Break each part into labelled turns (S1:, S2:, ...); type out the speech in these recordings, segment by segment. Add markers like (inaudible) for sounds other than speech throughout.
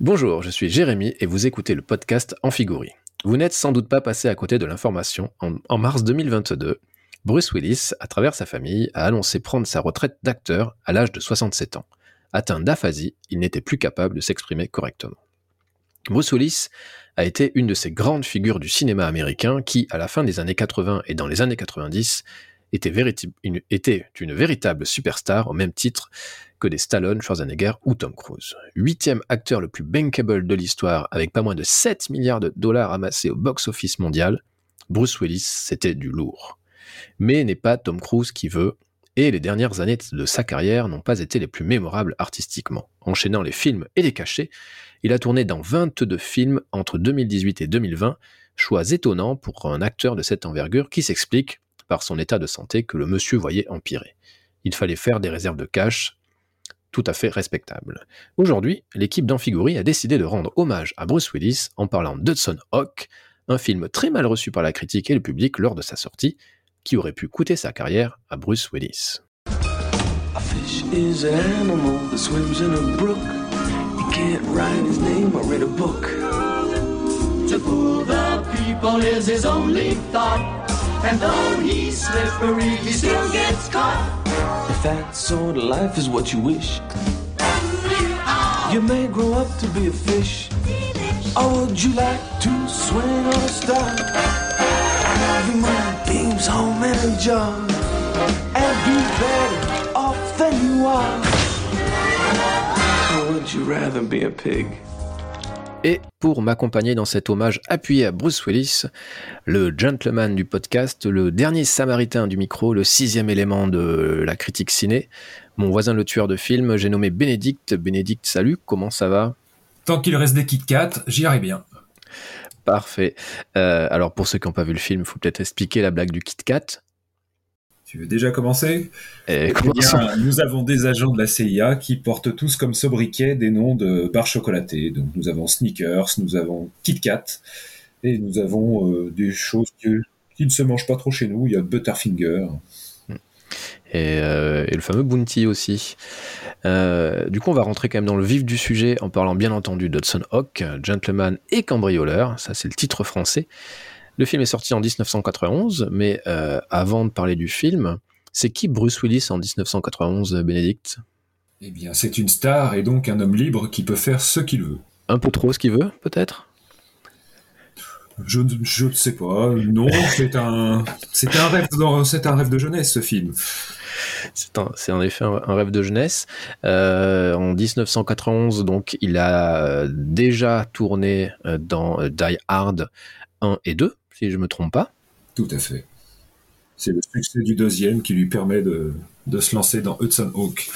S1: Bonjour, je suis Jérémy et vous écoutez le podcast Amphigouri. Vous n'êtes sans doute pas passé à côté de l'information. En, en, mars 2022, Bruce Willis, à travers sa famille, a annoncé prendre sa retraite d'acteur à l'âge de 67 ans. Atteint d'aphasie, il n'était plus capable de s'exprimer correctement. Bruce Willis a été une de ces grandes figures du cinéma américain qui, à la fin des années 80 et dans les années 90, était, une, véritable superstar au même titre que des Stallone, Schwarzenegger ou Tom Cruise. Huitième acteur le plus bankable de l'histoire avec pas moins de 7 milliards de dollars amassés au box-office mondial, Bruce Willis, c'était du lourd. Mais n'est pas Tom Cruise qui veut, et les dernières années de sa carrière n'ont pas été les plus mémorables artistiquement. Enchaînant les films et les cachets, il a tourné dans 22 films entre 2018 et 2020, choix étonnant pour un acteur de cette envergure qui s'explique par son état de santé que le monsieur voyait empirer. Il fallait faire des réserves de cash tout à fait respectables. Aujourd'hui, l'équipe d'Amphigouri a décidé de rendre hommage à Bruce Willis en parlant d'Hudson Hawk, un film très mal reçu par la critique et le public lors de sa sortie, qui aurait pu coûter sa carrière à Bruce Willis. A fish is an animal that swims in a brook. You can't write his name or read a book. To fool the people is his only thought. And though he's slippery, he still gets caught. If that sort of life is what you wish, you may grow up to be a fish. Or would you like to swing on a star? Every morning beams home in a jar. And be better off than you are. Or would you rather be a pig? Et pour m'accompagner dans cet hommage appuyé à Bruce Willis, le gentleman du podcast, le dernier samaritain du micro, le sixième élément de la critique ciné, mon voisin le tueur de film, j'ai nommé Bénédicte. Bénédicte, salut, comment ça va?
S2: Tant qu'il reste des Kit Kat, j'irai bien.
S1: Parfait. Euh, alors pour ceux qui n'ont pas vu le film, il faut peut-être expliquer la blague du Kit Kat.
S2: Tu veux déjà commencer
S1: Et
S2: eh bien, Nous avons des agents de la CIA qui portent tous comme sobriquet des noms de barres chocolatées. Donc nous avons Sneakers, nous avons Kit Kat, et nous avons euh, des choses qui, qui, ne se mangent pas trop chez nous. Il y a Butterfinger.
S1: Et, euh, et le fameux Bounty aussi. Euh, du coup, on va rentrer quand même dans le vif du sujet en parlant bien entendu d'Hudson Hawk, Gentleman et Cambrioleur. Ça, c'est le titre français. Le film est sorti en 1991, mais euh, avant de parler du film, c'est qui Bruce Willis en 1991, Bénédicte
S2: Eh bien, c'est une star et donc un homme libre qui peut faire ce qu'il veut.
S1: Un peu trop ce qu'il veut, peut-être?
S2: Je, ne sais pas. Non, c'est un, c'est un rêve, c'est un rêve de jeunesse ce film.
S1: C'est en effet un, rêve de jeunesse. Euh, en 1991, donc, il a déjà tourné euh, dans Die Hard 1 et 2, si je me trompe pas.
S2: Tout à fait. C'est le succès du deuxième qui lui permet de, de se lancer dans Hudson Hawk.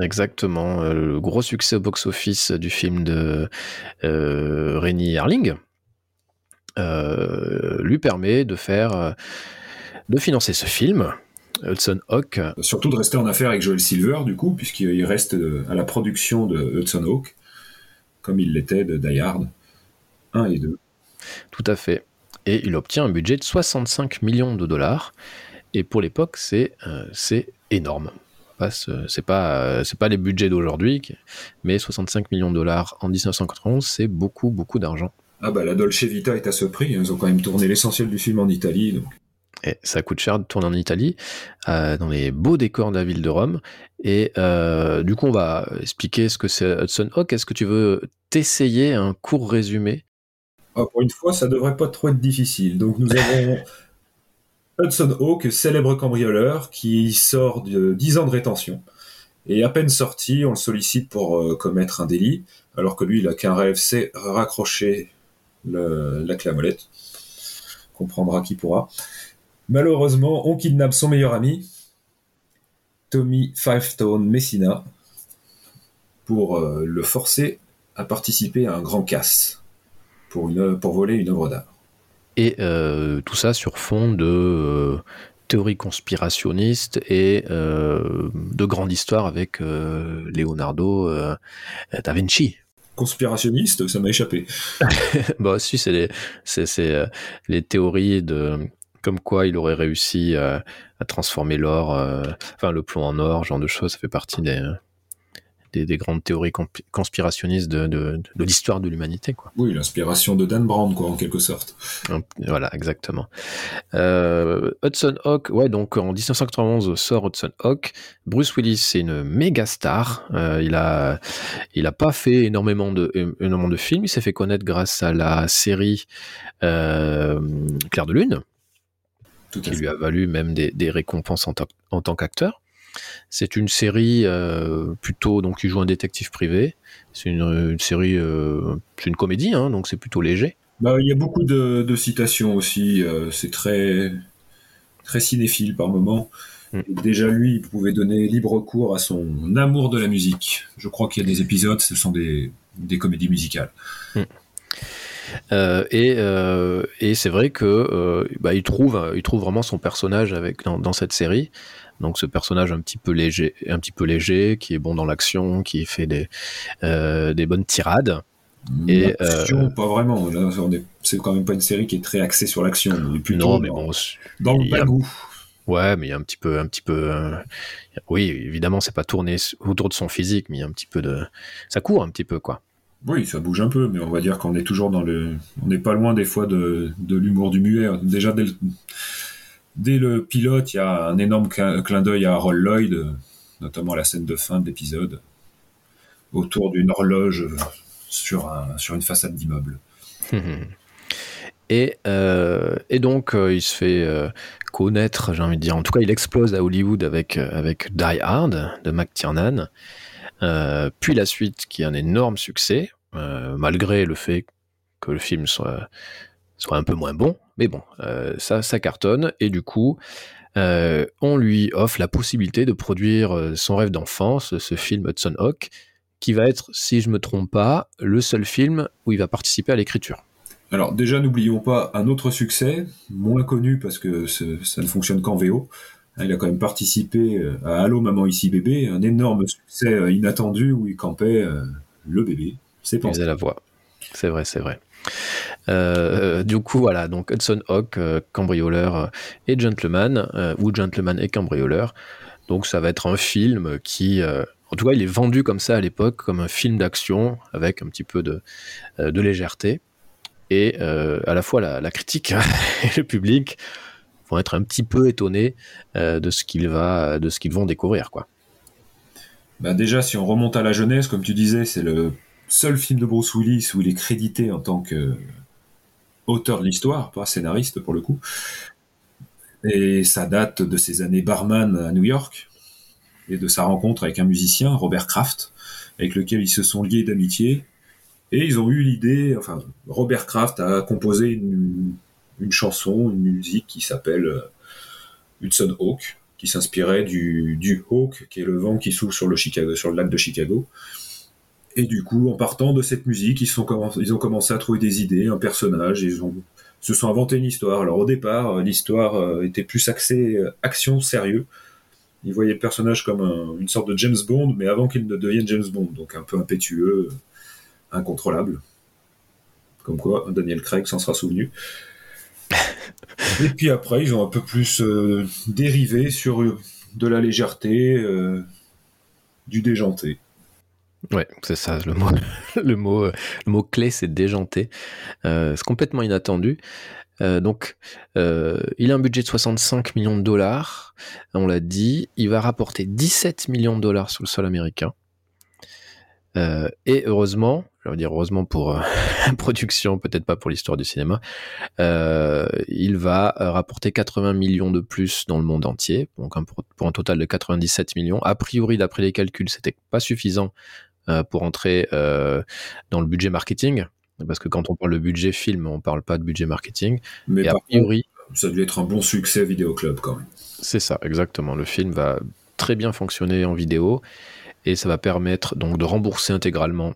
S1: Exactement, euh, le gros succès au box-office du film de euh, Rennie Harling euh, lui permet de faire, de financer ce film. Hudson Hawk.
S2: Surtout de rester en affaire avec Joel Silver, du coup, puisqu'il reste à la production de Hudson Hawk, comme il l'était de Die Hard 1 et 2.
S1: Tout à fait et il obtient un budget de 65 millions de dollars. Et pour l'époque, c'est euh, énorme. C'est pas, euh, pas les budgets d'aujourd'hui, mais 65 millions de dollars en 1991, c'est beaucoup, beaucoup d'argent.
S2: Ah bah la Dolce Vita est à ce prix, ils ont quand même tourné l'essentiel du film en Italie. Donc.
S1: Et ça coûte cher de tourner en Italie, euh, dans les beaux décors de la ville de Rome. Et du coup, on va expliquer ce que c'est Hudson Hawk. Est-ce que tu veux t'essayer un court résumé
S2: ah, pour une fois, ça devrait pas trop être difficile. Donc nous avons (laughs) Hudson Hawk, célèbre cambrioleur, qui sort de 10 ans de rétention. Et à peine sorti, on le sollicite pour euh, commettre un délit, alors que lui, il a qu'un rêve, c'est raccrocher la clé à molette. Comprendra qui pourra. Malheureusement, on kidnappe son meilleur ami, Tommy Fivestone Messina, pour euh, le forcer à participer à un grand casse pour, une, pour voler une œuvre d'art.
S1: Et euh, tout ça sur fond de euh, théorie conspirationniste et euh, de grande histoire avec Leonardo da Vinci.
S2: Conspirationniste, ça m'a échappé. (laughs)
S1: bah si, c'est les, c'est, les théories de comme quoi il aurait réussi à transformer l'or, enfin le plomb en or, genre de choses, ça fait partie des, des, grandes théories conspirationnistes de, de, de l'histoire de l'humanité. Quoi.
S2: Oui, l'inspiration de Dan Brown, quoi, en quelque sorte.
S1: Voilà, exactement. Euh, Hudson Hawk, ouais, donc en 1991 sort Hudson Hawk. Bruce Willis, c'est une méga star. Euh, il a, il a pas fait énormément de, énormément de films. Il s'est fait connaître grâce à la série euh, Claire de Lune, qui lui a valu même des, des récompenses en, en tant qu'acteur. C'est une série euh, plutôt donc il joue un détective privé. C'est une, série, euh, c'est une comédie, hein, donc c'est plutôt léger.
S2: Bah, il y a beaucoup de, citations aussi. Euh, c'est très très cinéphile par moment. Mm. Déjà lui, il pouvait donner libre cours à son amour de la musique. Je crois qu'il y a des épisodes, ce sont des, comédies musicales.
S1: Mm. et, et c'est vrai que bah, il trouve il trouve vraiment son personnage avec dans cette série donc ce personnage un petit peu léger, un petit peu léger, qui est bon dans l'action, qui fait des, euh, des bonnes tirades.
S2: Et euh, pas vraiment. c'est quand même pas une série qui est très axée sur l'action.
S1: Non, mais bon,
S2: dans le bagou.
S1: Ouais, mais il y a un petit peu, un petit peu. Euh, oui, évidemment, c'est pas tourné autour de son physique, mais il y a un petit peu de. Ça court un petit peu, quoi.
S2: Oui, ça bouge un peu, mais on va dire qu'on est toujours dans le. On n'est pas loin des fois de, de l'humour du muet. Déjà dès le Dès le pilote, il y a un énorme clin d'œil à Harold Lloyd, notamment la scène de fin de l'épisode, autour d'une horloge sur, sur une façade d'immeuble. (laughs)
S1: Et, euh, et, donc, euh, il se fait euh, connaître, j'ai envie de dire, en tout cas, il explose à Hollywood avec, avec Die Hard de McTiernan. puis la suite, qui est un énorme succès, malgré le fait que le film soit, soit un peu moins bon, mais bon, euh, ça, ça cartonne, et du coup, euh, on lui offre la possibilité de produire euh, son rêve d'enfance, ce film Hudson Hawk, qui va être, si je me trompe pas, le seul film où il va participer à l'écriture.
S2: Alors déjà, n'oublions pas un autre succès, moins connu parce que ça ne fonctionne qu'en VO. Il a quand même participé à Allô maman ici bébé, un énorme succès inattendu où il campait le bébé.
S1: C'est pensé. la voix. C'est vrai, c'est vrai. Euh, du coup, voilà, donc Hudson Hawk, euh, cambrioleur euh, et gentleman, ou gentleman et cambrioleur. Donc ça va être un film qui, en tout cas, il est vendu comme ça à l'époque, comme un film d'action avec un petit peu de, légèreté. Et à la fois la, critique (laughs) et le public vont être un petit peu étonnés de ce qu'ils va, de ce qu'ils vont découvrir, quoi.
S2: Bah déjà, si on remonte à la jeunesse, comme tu disais, c'est le seul film de Bruce Willis où il est crédité en tant que auteur de l'histoire, pas scénariste pour le coup. Et ça date de ses années barman à New York et de sa rencontre avec un musicien, Robert Kraft, avec lequel ils se sont liés d'amitié. Et ils ont eu l'idée, enfin, Robert Kraft a composé une, chanson, une musique qui s'appelle euh, Hudson Hawk, qui s'inspirait du, du Hawk, qui est le vent qui souffle sur le, Chicago, sur le lac de Chicago. Et du coup, en partant de cette musique, ils, sont ils ont commencé à trouver des idées, un personnage, ils ont, se sont inventés une histoire. Alors au départ, euh, l'histoire euh, était plus axée euh, action, sérieux. Ils voyaient le personnage comme une sorte de James Bond, mais avant qu'il ne devienne James Bond, donc un peu impétueux, incontrôlable. Comme quoi, Daniel Craig s'en sera souvenu. (laughs) et puis après, ils ont un peu plus dérivé sur de la légèreté, du déjanté.
S1: Ouais, c'est ça le mot. (laughs) le mot, le mot clé, c'est déjanté. Euh, c'est complètement inattendu. Euh, donc, euh, il a un budget de 65 millions de dollars. On l'a dit. Il va rapporter 17 millions de dollars sur le sol américain. et heureusement, je veux dire heureusement pour la (laughs) production, peut-être pas pour l'histoire du cinéma, il va rapporter 80 millions de plus dans le monde entier, donc pour, un total de 97 millions. A priori, d'après les calculs, c'était pas suffisant euh, pour entrer euh, dans le budget marketing. Parce que quand on parle de budget film, on parle pas de budget marketing.
S2: Mais a priori, ça a dû être un bon succès vidéo club quand même.
S1: C'est ça, exactement. Le film va très bien fonctionner en vidéo et ça va permettre donc de rembourser intégralement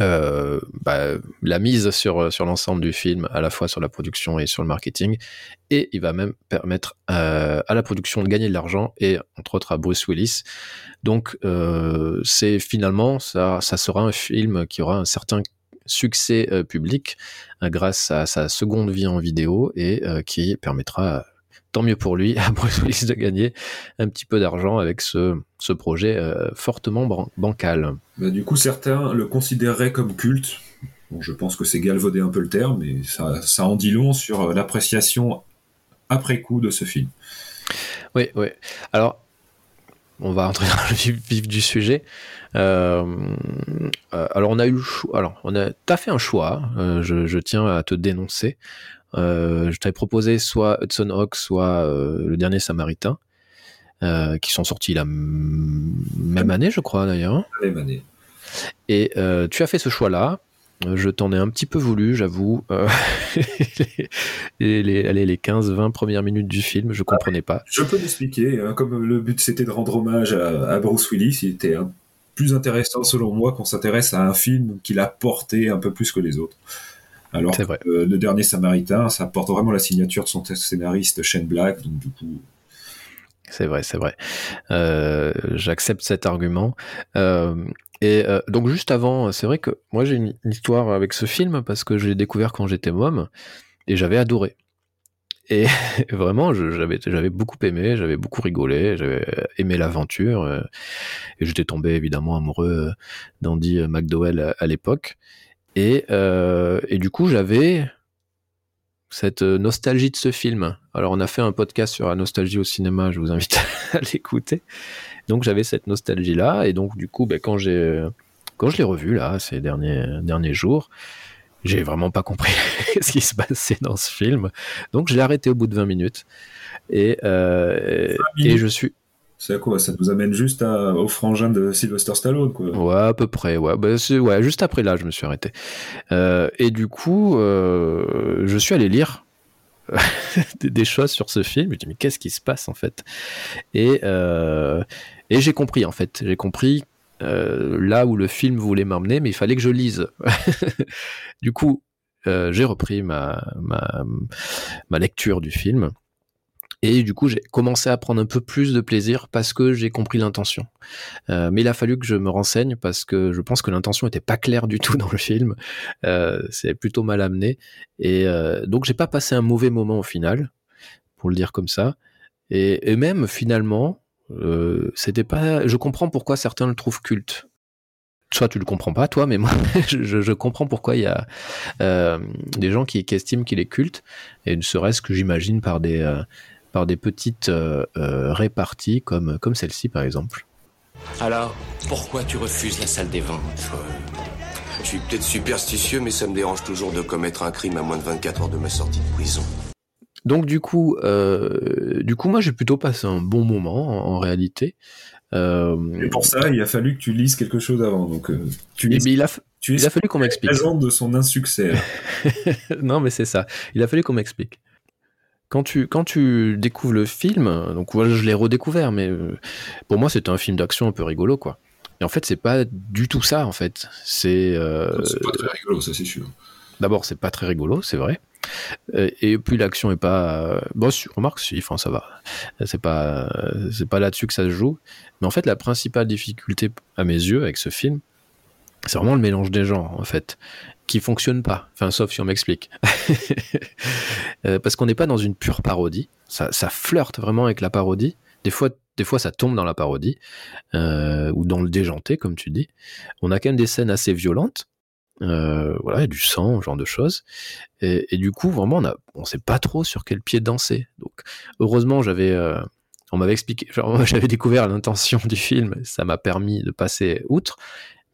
S1: euh, bah, la mise sur, sur l'ensemble du film, à la fois sur la production et sur le marketing. Et il va même permettre euh, à la production de gagner de l'argent et entre autres à Bruce Willis. Donc euh, c'est finalement, ça, ça sera un film qui aura un certain succès public grâce à sa seconde vie en vidéo et qui permettra tant mieux pour lui, (laughs) à Bruce Willis de gagner un petit peu d'argent avec ce, ce projet euh, fortement bancal.
S2: Bah, du coup, certains le considéreraient comme culte. Bon, je pense que c'est galvaudé un peu le terme, mais ça, ça en dit long sur l'appréciation après coup de ce film.
S1: Oui, oui. Alors, on va entrer dans le vif du sujet. Euh, euh, alors on a eu le choix. Alors on a, t'as fait un choix. Euh, je, tiens à te dénoncer. Je t'avais proposé soit Hudson Hawk, soit le dernier Samaritain, qui sont sortis la même année, je crois d'ailleurs.
S2: Même année.
S1: Et tu as fait ce choix-là. Je t'en ai un petit peu voulu, j'avoue. Euh, (laughs) les, les, les 15-20 premières minutes du film, je comprenais pas.
S2: Je peux l'expliquer. Hein, comme le but c'était de rendre hommage à, Bruce Willis, il était plus intéressant selon moi qu'on s'intéresse à un film qu'il a porté un peu plus que les autres. Alors que le dernier Samaritain, ça porte vraiment la signature de son scénariste Shane Black, donc du coup.
S1: C'est vrai, c'est vrai. Euh, j'accepte cet argument. Euh, et euh, donc juste avant, c'est vrai que moi j'ai une, histoire avec ce film parce que je l'ai découvert quand j'étais môme et j'avais adoré. Et (laughs) vraiment, j'avais beaucoup aimé, j'avais beaucoup rigolé, j'avais aimé l'aventure et j'étais tombé évidemment amoureux d'Andy McDowell à, l'époque. Et, euh, et du coup, j'avais cette nostalgie de ce film. Alors, on a fait un podcast sur la nostalgie au cinéma, je vous invite (laughs) à l'écouter. Donc j'avais cette nostalgie là et donc du coup ben, quand j'ai quand je l'ai revu là ces derniers derniers jours, j'ai vraiment pas compris (laughs) ce qui se passait dans ce film. Donc je l'ai arrêté au bout de 20 minutes et euh, et je suis
S2: c'est quoi Ça nous amène juste au frangin de Sylvester Stallone, quoi.
S1: Ouais, à peu près. Ouais, bah, juste après là, je me suis arrêté. Euh, et du coup, euh, je suis allé lire (laughs) des, choses sur ce film. Je me dis mais qu'est-ce qui se passe en fait? Et euh, et j'ai compris en fait, j'ai compris là où le film voulait m'emmener, mais il fallait que je lise. (laughs) du coup, j'ai repris ma, ma, lecture du film. Et du coup, j'ai commencé à prendre un peu plus de plaisir parce que j'ai compris l'intention. Euh, mais il a fallu que je me renseigne parce que je pense que l'intention n'était pas claire du tout (laughs) dans le film. Euh, c'est plutôt mal amené. Et euh, donc, j'ai pas passé un mauvais moment au final, pour le dire comme ça. Et, et même finalement, euh, c'était pas. Je comprends pourquoi certains le trouvent culte. Soit tu le comprends pas, toi, mais moi, (laughs) je, comprends pourquoi il y a des gens qui, estiment qu'il est culte, et ne serait-ce que j'imagine par des par des petites euh, euh, réparties comme comme celle-ci par exemple.
S3: Alors, pourquoi tu refuses la salle des ventes Je suis peut-être superstitieux, mais ça me dérange toujours de commettre un crime à moins de 24 heures de ma sortie de prison.
S1: Donc du coup, euh, du coup, moi j'ai plutôt passé un bon moment en, réalité.
S2: Euh, et pour ça, il a fallu que tu lises quelque chose avant. Donc euh, tu
S1: lises, il a, tu il a fallu qu'on m'explique.
S2: de son insuccès. (laughs)
S1: non, mais c'est ça. Il a fallu qu'on m'explique. Quand tu, quand tu découvres le film, donc voilà, je l'ai redécouvert, mais pour moi c'était un film d'action un peu rigolo, quoi. Et en fait, c'est pas du tout ça, en fait. C'est.
S2: c'est pas très rigolo, ça c'est sûr.
S1: D'abord, c'est pas très rigolo, c'est vrai. Euh, et puis l'action est pas bon remarque si enfin ça va c'est pas c'est pas là-dessus que ça se joue mais en fait la principale difficulté à mes yeux avec ce film c'est vraiment le mélange des genres en fait qui fonctionne pas. Enfin sauf si on m'explique. (laughs) Euh, parce qu'on n'est pas dans une pure parodie. Ça, ça flirte vraiment avec la parodie. Des fois des fois ça tombe dans la parodie euh, ou dans le déjanté comme tu dis. On a quand même des scènes assez violentes. Euh, voilà, du sang, genre de choses. Et, du coup, vraiment, on, a, on sait pas trop sur quel pied danser. Donc, heureusement, j'avais, euh, on m'avait expliqué, (laughs) j'avais découvert l'intention du film, ça m'a permis de passer outre.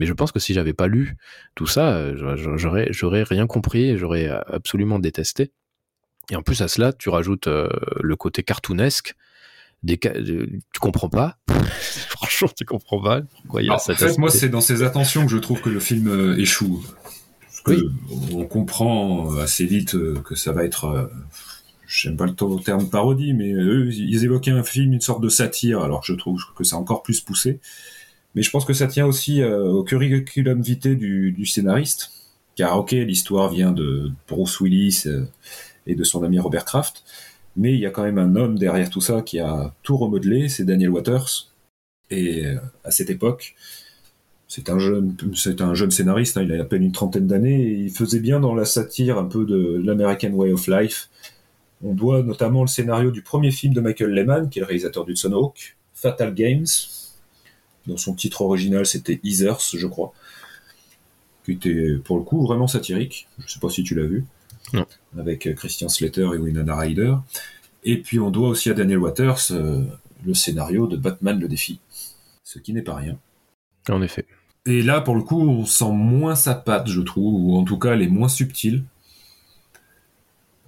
S1: Mais je pense que si j'avais pas lu tout ça, euh, j'aurais, j'aurais rien compris, j'aurais absolument détesté. Et en plus à cela, tu rajoutes le côté cartoonesque. Des, tu comprends pas. (laughs) Franchement, tu comprends pas pourquoi il y a
S2: cette En fait, moi, c'est dans ces attentions que je trouve que le film euh, échoue. oui. On comprend euh, assez vite euh, que ça va être. J'aime pas le terme parodie, mais eux, ils évoquaient un film, une sorte de satire, alors je trouve que c'est encore plus poussé. Mais je pense que ça tient aussi au curriculum vitae du, du, scénariste, car ok, l'histoire vient de Bruce Willis et de son ami Robert Kraft, mais il y a quand même un homme derrière tout ça qui a tout remodelé, c'est Daniel Waters. Et euh, à cette époque, c'est un jeune, scénariste, hein, il a à peine une trentaine d'années, et il faisait bien dans la satire un peu de l'American Way of Life, On doit notamment le scénario du premier film de Michael Lehman, qui est le réalisateur d'Hudson Hawk, Fatal Games, dont son titre original c'était Easers, je crois, qui était pour le coup vraiment satirique. Je ne sais pas si tu l'as vu.
S1: Non.
S2: Avec Christian Slater et Winona Ryder. Et puis on doit aussi à Daniel Waters euh, le scénario de Batman le défi, ce qui n'est pas rien.
S1: En effet.
S2: Et là, pour le coup, on sent moins sa patte, je trouve, ou en tout cas, elle est moins subtile.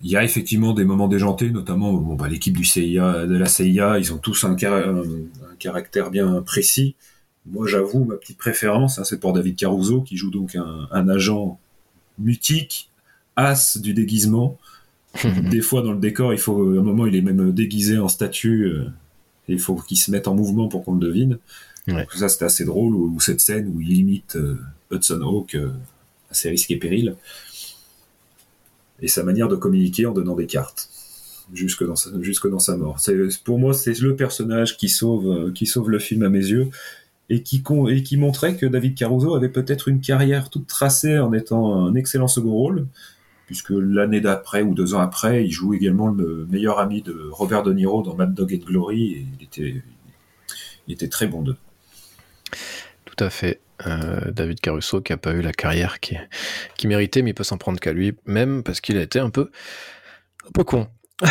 S2: Il y a effectivement des moments déjantés, notamment bon, bah, l'équipe du CIA, de la CIA, ils ont tous un, un, caractère bien précis. Moi, j'avoue, ma petite préférence, hein, c'est pour David Caruso, qui joue donc un, un agent mutique, as du déguisement. (laughs) des fois, dans le décor, il faut, à un moment, il est même déguisé en statue, euh, et il faut qu'il se mette en mouvement pour qu'on le devine.
S1: Ouais.
S2: Donc ça, c'était assez drôle, ou, cette scène où il imite euh, Hudson Hawk euh, à ses risques et périls. Et sa manière de communiquer en donnant des cartes jusque dans sa, jusque dans sa mort. Pour moi, c'est le personnage qui sauve, euh, qui sauve le film à mes yeux et qui, con- et qui montrait que David Caruso avait peut-être une carrière toute tracée en étant un excellent second rôle, puisque l'année d'après ou deux ans après, il joue également le meilleur ami de Robert De Niro dans Mad Dog and Glory et il était, il était très bon d'eux.
S1: Tout à fait. Euh, David Caruso qui a pas eu la carrière qui, qui méritait, mais il peut s'en prendre qu'à lui, même parce qu'il a été un peu, un peu con. (laughs)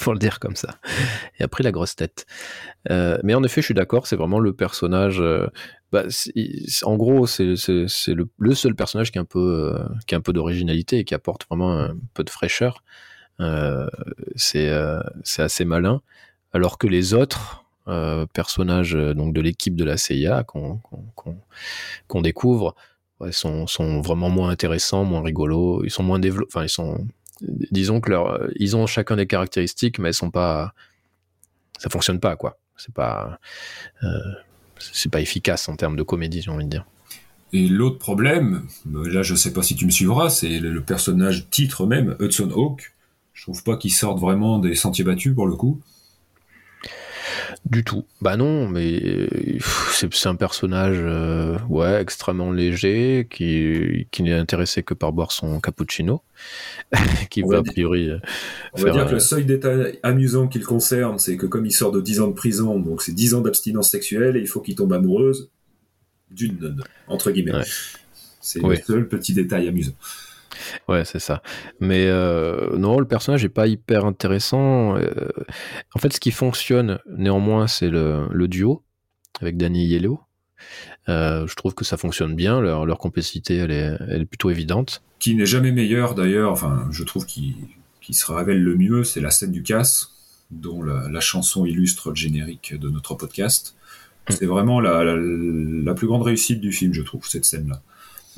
S1: pour le dire comme ça. Il a pris la grosse tête. Euh, mais en effet, je suis d'accord, c'est vraiment le personnage. euh, bah, en gros, c'est le, le seul personnage qui a un peu, qui a un peu d'originalité et qui apporte vraiment un peu de fraîcheur. C'est assez malin. Alors que les autres euh, personnages euh, donc de l'équipe de la CIA qu'on découvre sont, sont vraiment moins intéressants, moins rigolos. Ils sont moins développés. Enfin, ils sont disons que leur, ils ont chacun des caractéristiques, mais elles sont pas, ça fonctionne pas quoi. C'est pas, euh, c'est pas efficace en termes de comédie, j'ai envie de dire.
S2: Et l'autre problème, euh, là je sais pas si tu me suivras, c'est le, le personnage titre même, Hudson Hawk. Je trouve pas qu'il sorte vraiment des sentiers battus pour le coup.
S1: Du tout. Bah non, mais euh, c'est un personnage euh, ouais extrêmement léger qui qui n'est intéressé que par boire son cappuccino, (laughs) qui va a priori euh,
S2: On va dire que le seul détail amusant qu'il concerne, c'est que comme il sort de 10 ans de prison, donc c'est 10 ans d'abstinence sexuelle, et il faut qu'il tombe amoureuse d'une nonne, entre guillemets.
S1: Ouais.
S2: C'est
S1: Oui.
S2: le seul petit détail amusant.
S1: Ouais, c'est ça. Mais euh, non, le personnage est pas hyper intéressant. Euh, en fait, ce qui fonctionne néanmoins, c'est le, le duo avec Danny Yellow. Euh, je trouve que ça fonctionne bien. Leur, leur complicité, elle est, elle est plutôt évidente.
S2: Qui n'est jamais meilleur d'ailleurs, enfin je trouve qu'il qu'il se révèle le mieux, c'est la scène du casse, dont la, la chanson illustre le générique de notre podcast. C'est vraiment la, la, la plus grande réussite du film, je trouve, cette scène-là.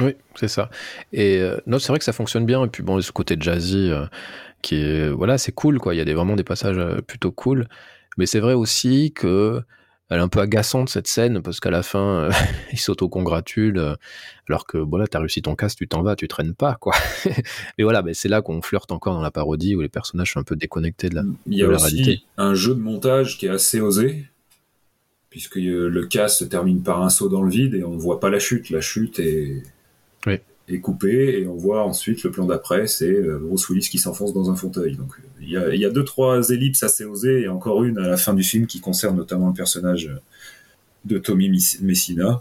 S1: Oui, c'est ça. Et euh, non, c'est vrai que ça fonctionne bien. Et puis bon, ce côté jazzy, euh, qui est voilà, c'est cool quoi. Il y a des, vraiment des passages euh, plutôt cool. Mais c'est vrai aussi que elle est un peu agaçante cette scène parce qu'à la fin, euh, (laughs) il s'auto-congratule euh, alors que voilà, t'as réussi ton casse, tu t'en vas, tu traînes pas quoi. (laughs) Mais voilà, mais c'est là qu'on flirte encore dans la parodie où les personnages sont un peu déconnectés de la.
S2: Il y a aussi
S1: réalité.
S2: un jeu de montage qui est assez osé, puisque le casse se termine par un saut dans le vide et on ne voit pas la chute. La chute est,
S1: Oui.
S2: est coupée et on voit ensuite le plan d'après, c'est euh, Bruce Willis qui s'enfonce dans un fauteuil. Donc il y a, il y a deux, trois ellipses assez osées et encore une à la fin du film qui concerne notamment le personnage de Tommy Messina,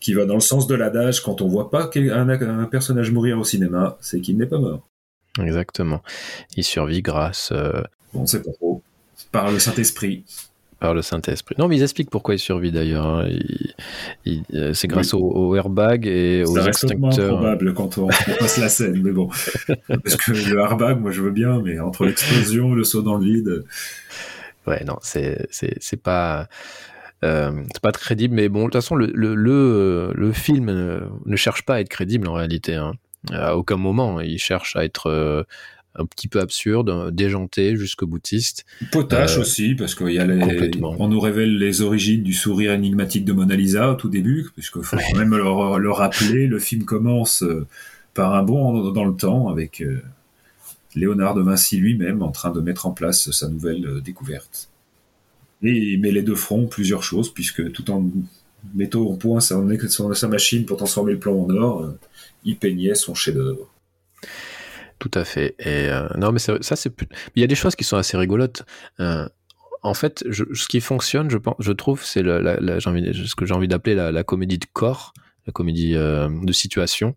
S2: qui va dans le sens de l'adage quand on voit pas un, un personnage mourir au cinéma, c'est qu'il n'est pas mort.
S1: Exactement. Il survit grâce euh,
S2: Bon, on sait pas trop. Par le Saint-Esprit.
S1: Par le Saint-Esprit. Non, mais ils expliquent pourquoi il survit d'ailleurs. hein. Euh, c'est grâce au, au airbag et aux
S2: Ça reste hautement
S1: extincteurs.
S2: improbable quand on, on passe la scène, mais bon. (laughs) Parce que le airbag, moi je veux bien, mais entre l'explosion, le saut dans le vide,
S1: Ouais, non, c'est c'est c'est pas euh, c'est pas très crédible, mais bon, de toute façon, le le le, euh, le film euh, ne cherche pas à être crédible en réalité. Hein. À aucun moment, il cherche à être euh, un petit peu absurde, déjanté, jusque boutiste.
S2: potache
S1: Euh,
S2: aussi, parce qu'il y a les,
S1: complètement.
S2: on nous révèle les origines du sourire énigmatique de Mona Lisa au tout début, puisqu'il faut quand même le, le rappeler, le film commence euh, par un bond dans le temps avec euh, Léonard de Vinci lui-même en train de mettre en place sa nouvelle euh, découverte. Et il met les deux fronts plusieurs choses, puisque tout en mettant au point sa, sa machine pour transformer le plomb en or, euh, il peignait son chef-d'œuvre.
S1: Tout à fait. Et euh, non, mais ça, c'est. Il y a des choses qui sont assez rigolotes. Euh, en fait, ce qui fonctionne, je pense, je trouve, c'est ce que j'ai envie d'appeler la, comédie de corps, la comédie euh, de situation,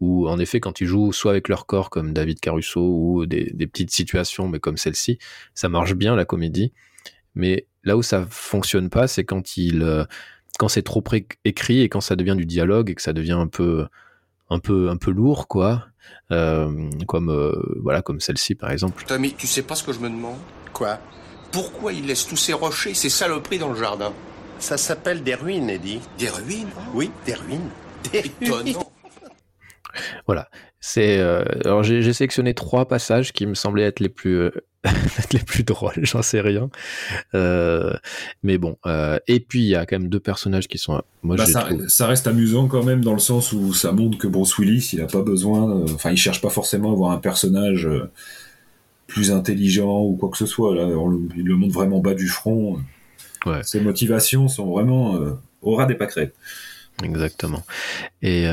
S1: où en effet, quand ils jouent soit avec leur corps comme David Caruso ou des, petites situations, mais comme celle-ci, ça marche bien la comédie. Mais là où ça fonctionne pas, c'est quand il, quand c'est trop écrit et quand ça devient du dialogue et que ça devient un peu, un peu, un peu lourd, quoi. Euh, comme euh, voilà, comme celle-ci par exemple.
S3: Tommy, tu sais pas ce que je me demande? Quoi? Pourquoi il laisse tous ces rochers, ces saloperies dans le jardin?
S4: Ça s'appelle des ruines, Eddie.
S3: Des ruines?
S4: Oui, des ruines. Des ruines.
S1: Voilà. C'est euh, alors j'ai sélectionné trois passages qui me semblaient être les plus euh, (laughs) les plus drôles. J'en sais rien. Euh, mais bon. Euh, et puis il y a quand même deux personnages qui sont.
S2: Moi, bah, ça, ça, reste amusant quand même dans le sens où ça montre que Bruce Willis, il a pas besoin. Enfin, il cherche pas forcément à avoir un personnage plus intelligent ou quoi que ce soit. Là, il le montre vraiment bas du front. Ouais. Ses motivations sont vraiment au ras des pâquerettes.
S1: Exactement. Et,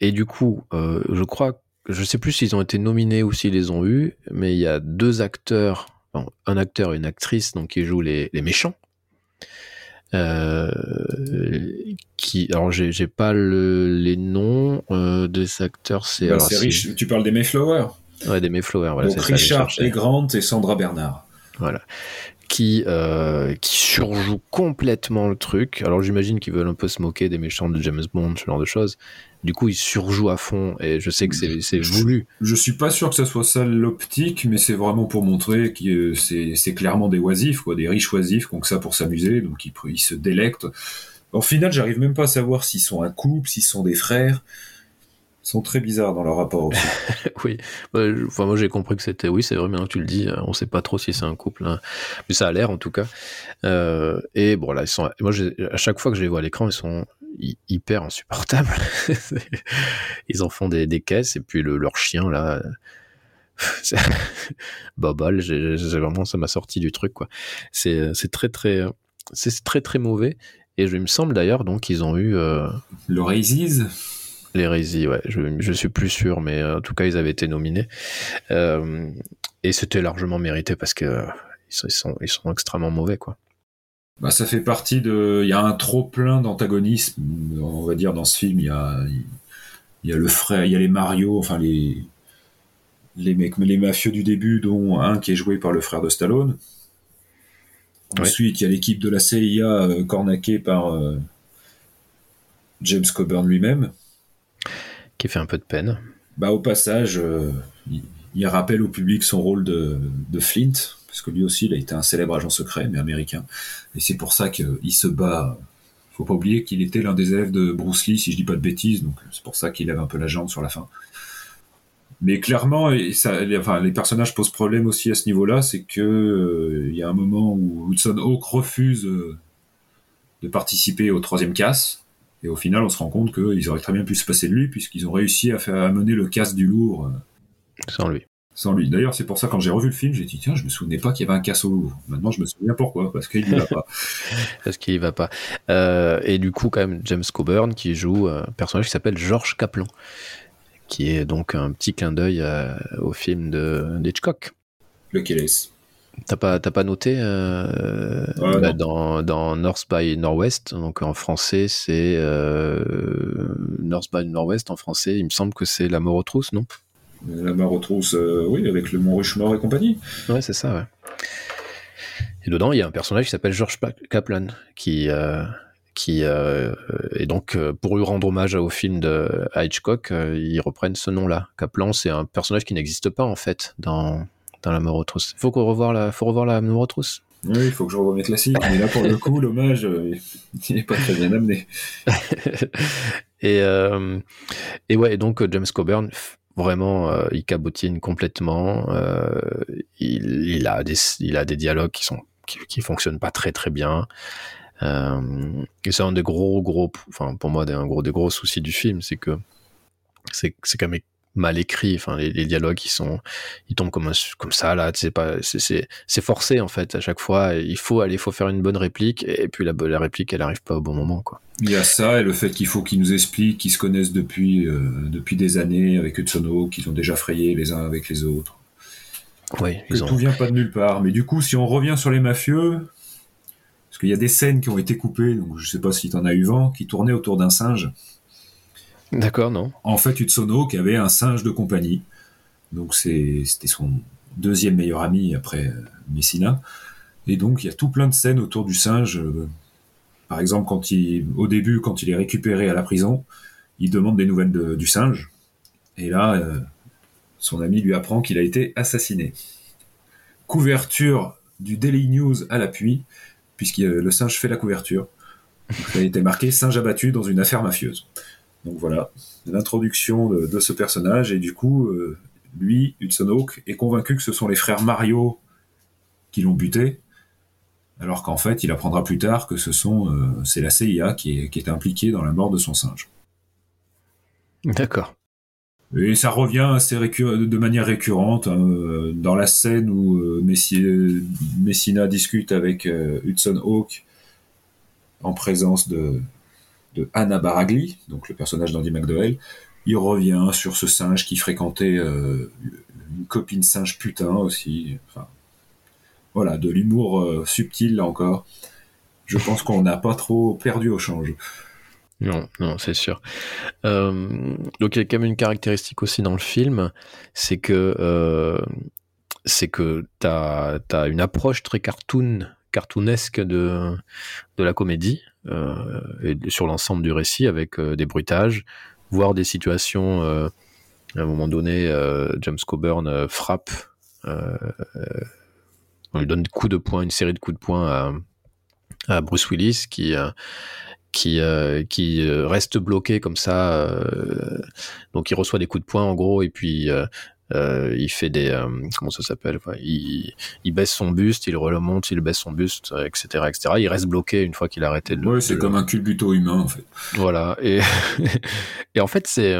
S1: et du coup, je crois, je sais plus s'ils ont été nominés ou s'ils les ont eus, mais il y a deux acteurs, un acteur et une actrice, donc qui jouent les, les méchants. Euh, qui, alors j'ai pas le, les noms euh, des acteurs, c'est.
S2: Bah, riche. Tu parles des Mayflower.
S1: Ouais, des Mayflower.
S2: Voilà, donc Richard et Grant et Sandra Bernard.
S1: Voilà qui, euh, qui surjoue complètement le truc. Alors j'imagine qu'ils veulent un peu se moquer des méchants de James Bond, ce genre de choses. Du coup, ils surjouent à fond et je sais que c'est voulu.
S2: Je, suis pas sûr que ça soit ça l'optique, mais c'est vraiment pour montrer que c'est clairement des oisifs, quoi, des riches oisifs qui ont que ça pour s'amuser, donc ils, ils se délectent. En final, j'arrive même pas à savoir s'ils sont un couple, s'ils sont des frères sont très bizarres dans leur rapport aussi. (laughs)
S1: oui, enfin, moi j'ai compris que c'était, oui, c'est vrai, maintenant tu le dis, on sait pas trop si c'est un couple, hein. mais ça a l'air en tout cas. Euh, et bon, là, ils sont, moi à chaque fois que je les vois à l'écran, ils sont hyper insupportables. (laughs) ils en font des, des, caisses, et puis le, leur chien là. (laughs) Bobol, j'ai vraiment ça m'a sorti du truc quoi. C'est très très c'est très très mauvais et je, il me semble d'ailleurs donc qu'ils ont eu euh...
S2: le Raisies
S1: L'hérésie, ouais, je, je suis plus sûr, mais euh, en tout cas, ils avaient été nominés. Euh, et c'était largement mérité parce que euh, ils, sont, ils sont extrêmement mauvais, quoi.
S2: Bah, ça fait partie de. Il y a un trop plein d'antagonisme, on va dire, dans ce film. Il y a, il y a le frère, il y a les Mario, enfin les les mecs, les mafieux du début, dont un qui est joué par le frère de Stallone. Ensuite, il y a l'équipe de la CIA cornaquée par James Coburn lui-même
S1: qui fait un peu de peine.
S2: Bah, au passage, euh, il, rappelle au public son rôle de, Flint, parce que lui aussi, il a été un célèbre agent secret, mais américain. Et c'est pour ça qu'il se bat. Faut pas oublier qu'il était l'un des élèves de Bruce Lee, si je dis pas de bêtises, donc c'est pour ça qu'il avait un peu la jambe sur la fin. Mais clairement, les, personnages posent problème aussi à ce niveau-là, c'est que euh, il y a un moment où Hudson Hawk refuse euh, de participer au troisième casse, et au final, on se rend compte qu'ils auraient très bien pu se passer de lui, puisqu'ils ont réussi à faire amener le casse du lourd. Euh,
S1: sans lui.
S2: Sans lui. D'ailleurs, c'est pour ça, quand j'ai revu le film, j'ai dit, tiens, je me souvenais pas qu'il y avait un casse au Louvre. Maintenant, je me souviens pourquoi, parce qu'il y va pas. (laughs)
S1: parce qu'il y va pas. Euh, et du coup, quand même, James Coburn, qui joue un personnage qui s'appelle George Kaplan, qui est donc un petit clin d'œil euh, au film de Hitchcock.
S2: Lequel est
S1: T'as pas, pas noté euh, bah, dans, dans, North by Northwest, donc en français c'est euh, North by Northwest en français, il me semble que c'est La mort aux trousses, non?
S2: La mort aux trousses, euh, oui, avec le Mont Rushmore et compagnie.
S1: Ouais, c'est ça, ouais. Et dedans, il y a un personnage qui s'appelle George Kaplan, qui, qui et donc pour lui rendre hommage au film de Hitchcock, ils reprennent ce nom-là. Kaplan, c'est un personnage qui n'existe pas en fait dans dans la mort aux trousses. Faut qu'on revoir la, faut revoir la mort aux trousses.
S2: Oui, il faut que je revoie mes classiques. Mais là, pour le coup, l'hommage, euh, (laughs) il n'est pas très bien amené. (laughs)
S1: et, euh, et ouais, donc James Coburn, vraiment, euh, il cabotine complètement. il, il, a des, il a des dialogues qui sont qui, qui fonctionnent pas très très bien. et c'est un des gros gros, enfin pour moi, un gros des gros soucis du film, c'est que c'est quand même mal écrits. Enfin, les, dialogues, ils sont, ils tombent comme, comme ça, là. C'est pas, c'est forcé, en fait, à chaque fois. Il faut aller, il faut faire une bonne réplique, et puis la, la réplique, elle arrive pas au bon moment, quoi.
S2: Il y a ça, et le fait qu'il faut qu'ils nous expliquent qu'ils se connaissent depuis, euh, depuis des années avec Utsono, qu'ils ont déjà frayé les uns avec les autres.
S1: Oui,
S2: que tout vient pas de nulle part. Mais du coup, si on revient sur les mafieux, parce qu'il y a des scènes qui ont été coupées, donc je sais pas si tu en as eu vent, qui tournaient autour d'un singe.
S1: D'accord, non.
S2: En fait, Utsono qui avait un singe de compagnie. Donc c'était son deuxième meilleur ami après euh, Messina. Et donc il y a tout plein de scènes autour du singe. Euh, par exemple, quand il, au début, quand il est récupéré à la prison, il demande des nouvelles du singe. Et là, euh, son ami lui apprend qu'il a été assassiné. Couverture du Daily News à l'appui, puisque le singe fait la couverture. Ça a été marqué singe abattu dans une affaire mafieuse. Donc voilà, l'introduction de, ce personnage, et du coup, euh, lui, Hudson Hawk, est convaincu que ce sont les frères Mario qui l'ont buté, alors qu'en fait, il apprendra plus tard que ce sont, euh, c'est la CIA qui est, qui est impliquée dans la mort de son singe.
S1: D'accord.
S2: Et ça revient assez de manière récurrente hein, euh, dans la scène où Messina discute avec Hudson Hawk en présence de, Anna Baragli, donc le personnage d'Andy McDowell, il revient sur ce singe qui fréquentait euh, une copine singe putain aussi. voilà, de l'humour euh, subtil là encore. Je pense qu'on n'a pas trop perdu au change.
S1: Non, non, c'est sûr. Euh, donc il y a quand même une caractéristique aussi dans le film, c'est que c'est as une approche très cartoon, cartoonesque de de la comédie. Euh, sur l'ensemble du récit avec euh, des bruitages, voire des situations. Euh, à un moment donné, James Coburn frappe. on lui donne coup de poing, une série de coups de poing à, Bruce Willis qui qui, reste bloqué comme ça. donc il reçoit des coups de poing en gros et puis il fait des euh, comment ça s'appelle il, il, baisse son buste, il remonte, il baisse son buste, etc., etc. Il reste bloqué une fois qu'il a arrêté de.
S2: Ouais, c'est comme un culbuto humain en fait.
S1: Voilà et (laughs) et en fait c'est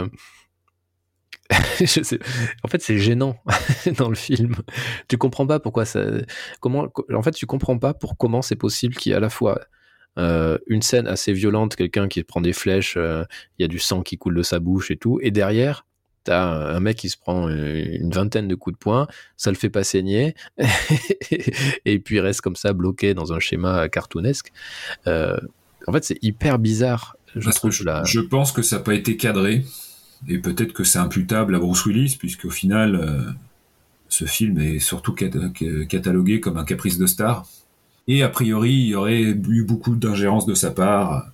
S1: (laughs) euh, en fait, c'est gênant (laughs) dans le film. Tu comprends pas pourquoi ça. Comment. En fait, tu comprends pas pour comment c'est possible qu'il y ait à la fois euh, une scène assez violente, quelqu'un qui prend des flèches, il y a du sang qui coule de sa bouche et tout, et derrière, un mec qui se prend une vingtaine de coups de poing, ça le fait pas saigner, (laughs) et puis il reste comme ça bloqué dans un schéma cartoonesque. Euh, en fait, c'est hyper bizarre.
S2: Je, trouve je, pense que ça n'a pas été cadré, et peut-être que c'est imputable à Bruce Willis, puisqu'au final, euh, ce film est surtout catalogué comme un caprice de star. Et a priori, il y aurait eu beaucoup d'ingérence de sa part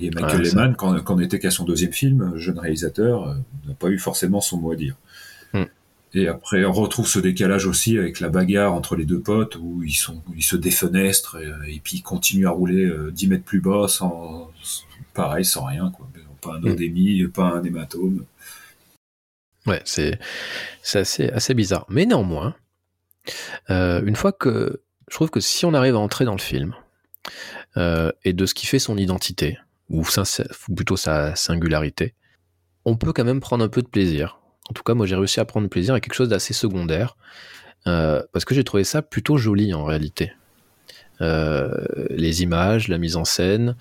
S2: et Michael Lehman, quand, on était qu'à son deuxième film, jeune réalisateur, euh, n'a pas eu forcément son mot à dire. Hmm. Et après, on retrouve ce décalage aussi avec la bagarre entre les deux potes où ils, sont, ils se défenestrent et, euh, puis ils continuent à rouler 10 euh, mètres plus bas sans, pareil, sans rien, quoi. Pas un hmm. odémie, pas un hématome.
S1: Ouais, c'est, assez, assez bizarre. Mais néanmoins, une fois que, je trouve que si on arrive à entrer dans le film, et de ce qui fait son identité, ou, plutôt sa singularité, on peut quand même prendre un peu de plaisir. En tout cas, moi j'ai réussi à prendre plaisir à quelque chose d'assez secondaire, euh, parce que j'ai trouvé ça plutôt joli en réalité. Euh, les images, la mise en scène,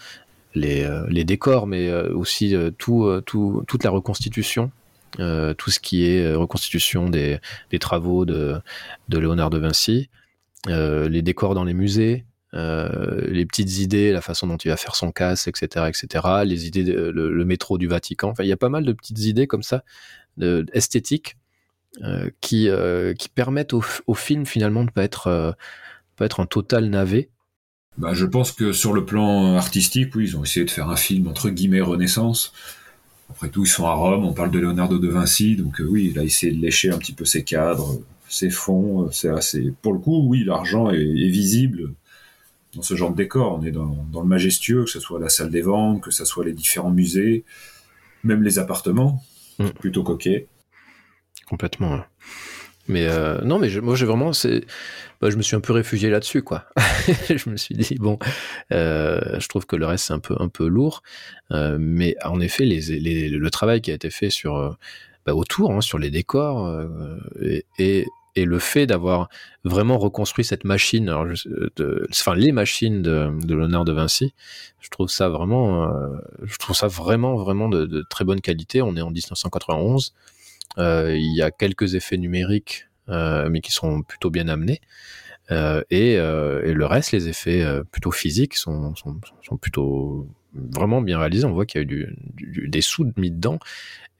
S1: les, euh, décors, mais aussi tout, toute la reconstitution, tout ce qui est reconstitution des, travaux de, de Léonard de Vinci, les décors dans les musées, euh, les petites idées, la façon dont il va faire son casse, etc., etc., les idées, le, métro du Vatican. Enfin, il y a pas mal de petites idées comme ça, de, esthétiques, euh, qui, euh, qui permettent au, film finalement de pas être, pas être un total navet.
S2: Bah, je pense que sur le plan artistique, oui, ils ont essayé de faire un film entre guillemets Renaissance. Après tout, ils sont à Rome, on parle de Leonardo de Vinci, donc oui, il a essayé de lécher un petit peu ses cadres, ses fonds. C'est assez. Pour le coup, oui, l'argent est, visible dans ce genre de décor. On est dans, le majestueux, que ce soit la salle des ventes, que ce soit les différents musées, même les appartements, mm. plutôt coquets.
S1: Complètement. Mais euh, non, mais moi j'ai vraiment, c'est, bah, je me suis un peu réfugié là-dessus, quoi. (laughs) je me suis dit bon, euh, je trouve que le reste c'est un peu un peu lourd, euh, mais en effet, les, le travail qui a été fait sur bah, autour, hein, sur les décors et, et le fait d'avoir vraiment reconstruit cette machine, de, enfin les machines de, de l'honneur de Vinci, je trouve ça vraiment, euh, je trouve ça vraiment vraiment de, très bonne qualité. On est en 1991, euh, il y a quelques effets numériques, euh, mais qui sont plutôt bien amenés. Euh, et, euh, et, le reste, les effets euh, plutôt physiques sont, sont, sont, plutôt vraiment bien réalisés. On voit qu'il y a eu des sous mis dedans,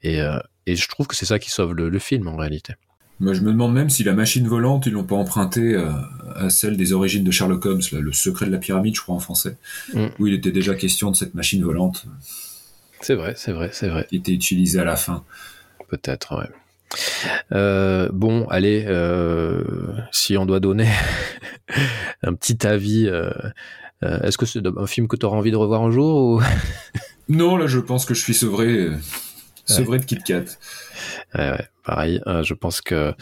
S1: et, et je trouve que c'est ça qui sauve le film en réalité.
S2: Moi, je me demande même si la machine volante, ils l'ont pas emprunté euh, à celle des origines de Sherlock Holmes, là, le secret de la pyramide, je crois en français, mm. où il était déjà question de cette machine volante.
S1: C'est vrai, c'est vrai, c'est vrai.
S2: Qui était utilisée à la fin.
S1: Peut-être, ouais. Euh, bon, allez, euh, si on doit donner (laughs) un petit avis, euh, euh, est-ce que c'est un film que tu auras envie de revoir un jour ou... (laughs)
S2: Non, là, je pense que je suis sevré, sevré de Kit Kat.
S1: Ouais, ouais, pareil, euh, je pense que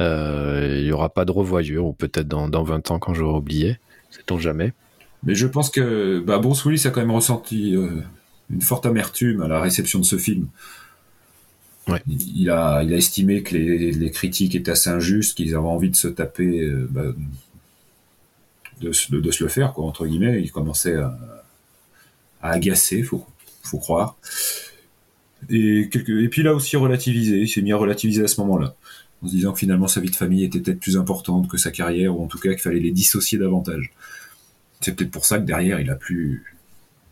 S1: euh, il y aura pas de revoyure, ou peut-être dans, dans 20 ans quand j'aurai oublié, sait-on jamais.
S2: Mais je pense que bah, Bruce Willis a quand même ressenti euh, une forte amertume à la réception de ce film.
S1: Ouais.
S2: Il, a, il a estimé que les, les critiques étaient assez injustes, qu'ils avaient envie de se taper, euh, bah, de, de, de, se le faire, quoi, entre guillemets. Il commençait à, à agacer, faut, faut croire. Et, quelques... et puis aussi relativisé, il s'est mis à relativiser à ce moment-là, en se disant que finalement sa vie de famille était peut-être plus importante que sa carrière, ou en tout cas qu'il fallait les dissocier davantage. C'est peut-être pour ça que derrière il a plus,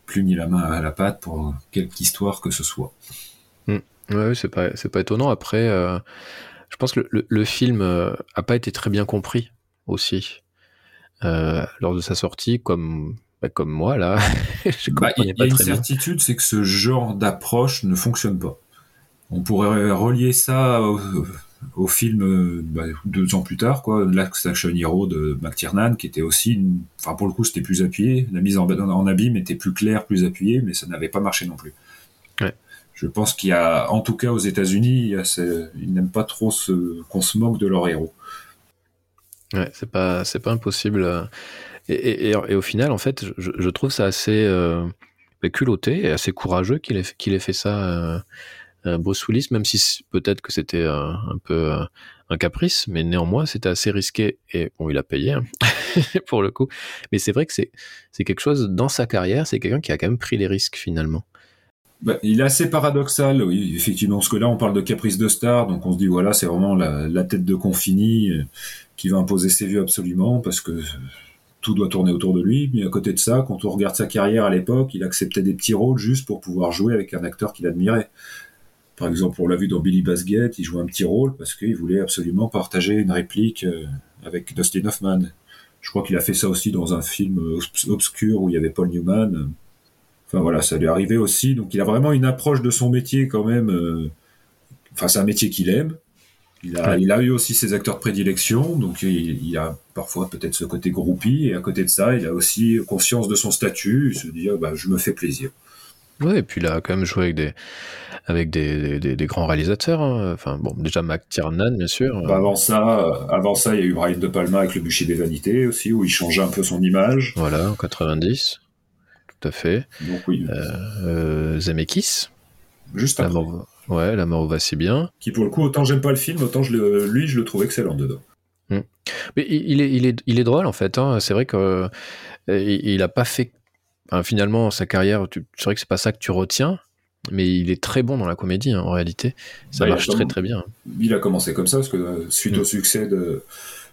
S2: plus mis la main à la pâte pour quelque histoire que ce soit.
S1: Mmh. Ouais, c'est pas, pas étonnant. Après, euh, je pense que le, le, film euh, a pas été très bien compris aussi euh, lors de sa sortie, comme bah, comme moi là. (laughs)
S2: bah, il y a une certitude, c'est que ce genre d'approche ne fonctionne pas. On pourrait relier ça au, au film bah, deux ans plus tard, quoi, Action Hero de McTiernan, qui était aussi, enfin pour le coup c'était plus appuyé, la mise en, en abîme était plus claire, plus appuyée, mais ça n'avait pas marché non plus.
S1: Ouais.
S2: Je pense qu'il y a, en tout cas aux États-Unis, ils n'aiment pas trop qu'on se moque de leur héros.
S1: Ouais, c'est pas, c'est pas impossible. Et, au final, en fait, je, trouve ça assez euh, culotté et assez courageux qu'il ait, fait ça, euh, Bruce Willis, même si peut-être que c'était un, un peu un caprice, mais néanmoins, c'était assez risqué. Et bon, il a payé hein, (laughs) pour le coup. Mais c'est vrai que c'est, quelque chose dans sa carrière, c'est quelqu'un qui a quand même pris les risques finalement.
S2: Bah, il est assez paradoxal, oui, effectivement, parce que là, on parle de caprice de star, donc on se dit, voilà, c'est vraiment la, la, tête de Confini euh, qui va imposer ses vues absolument, parce que tout doit tourner autour de lui. Mais à côté de ça, quand on regarde sa carrière à l'époque, il acceptait des petits rôles juste pour pouvoir jouer avec un acteur qu'il admirait. Par exemple, on l'a vu dans Billy Basget, il jouait un petit rôle parce qu'il voulait absolument partager une réplique euh, avec Dustin Hoffman. Je crois qu'il a fait ça aussi dans un film obscur où il y avait Paul Newman. Enfin voilà, ça lui est arrivé aussi. Donc il a vraiment une approche de son métier quand même. Euh... Enfin, c'est un métier qu'il aime. Il a, ouais. il a, eu aussi ses acteurs de prédilection, donc il, il a parfois peut-être ce côté groupie, et à côté de ça, il a aussi conscience de son statut, il se dit, bah, je me fais plaisir.
S1: Ouais, et puis il a quand même joué avec des, avec des, des, des grands réalisateurs. Hein. Enfin, bon, déjà Mac Tiernan, bien sûr.
S2: Bah avant ça, avant ça, il y a eu Brian De Palma avec Le Bûcher des Vanités aussi, où il changeait un peu son image.
S1: Voilà, en 90. Tout à fait.
S2: Donc oui.
S1: Euh, euh, Zemeckis.
S2: Juste après.
S1: Ouais, La mort va si bien.
S2: Qui pour le coup, autant j'aime pas le film, autant je le, lui, je le trouve excellent dedans.
S1: Mmh. Mais il est, il, est, il est drôle en fait. Hein. C'est vrai que euh, il a pas fait. Enfin, finalement, sa carrière, c'est vrai que c'est pas ça que tu retiens, mais il est très bon dans la comédie hein, en réalité. Ça bah, marche très très bien.
S2: Il a commencé comme ça parce que euh, suite mmh. au succès de,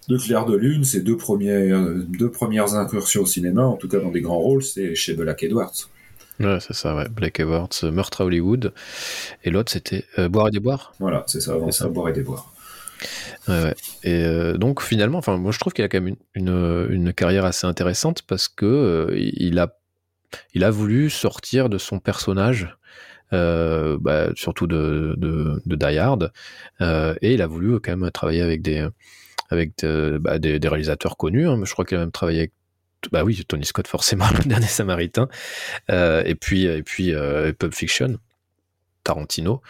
S2: de Claire de Lune, ses deux premières, deux premières incursions au cinéma, en tout cas dans des grands rôles, c'est chez Black Edwards.
S1: Ouais, c'est ça, ouais. Black Edwards, Meurtre à Hollywood. Et l'autre, c'était euh, Boire et déboire.
S2: Voilà, c'est ça, avant ça, Boire et déboire.
S1: Ouais, ouais. Et euh, donc, finalement, enfin, moi, je trouve qu'il a quand même une, une, une, carrière assez intéressante parce que euh, il, a, il a voulu sortir de son personnage. Euh, bah, surtout de, de, de Die Hard, et il a voulu quand même travailler avec des, avec de, bah, des, des, réalisateurs connus. Hein. Je crois qu'il a même travaillé avec bah oui, Tony Scott forcément, (laughs) le dernier Samaritain, euh, et puis et puis euh, Pulp Fiction, Tarantino,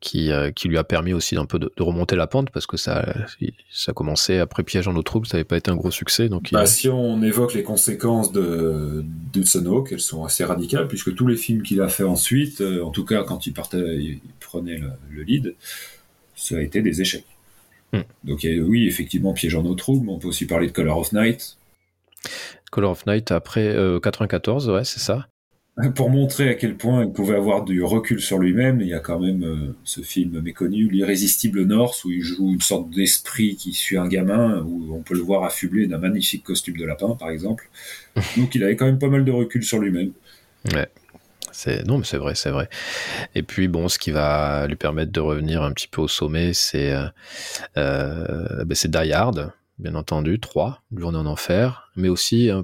S1: qui, euh, qui lui a permis aussi d'un peu de, de, remonter la pente parce que ça ça commençait après Piège en eau trouble, ça n'avait pas été un gros succès. Donc
S2: bah, il... si on évoque les conséquences de d'Hudson Hawk, elles sont assez radicales puisque tous les films qu'il a fait ensuite, en tout cas quand il partait, il prenait le, le lead. ça a été des échecs.
S1: Hmm.
S2: Donc oui, effectivement, Piège en eau trouble, mais on peut aussi parler de Color of Night,
S1: Color of Night après euh, 94, ouais, c'est ça. (laughs)
S2: Pour montrer à quel point il pouvait avoir du recul sur lui-même, il y a quand même euh, ce film méconnu, L'Irrésistible Norse, où il joue une sorte d'esprit qui suit un gamin, où on peut le voir affublé d'un magnifique costume de lapin, par exemple. (laughs) Donc il avait quand même pas mal de recul sur lui-même.
S1: C'est non, mais c'est vrai, c'est vrai. Et puis bon, ce qui va lui permettre de revenir un petit peu au sommet, c'est euh, euh, ben, c'est Die Hard, bien entendu, 3, Journée en enfer, mais aussi euh,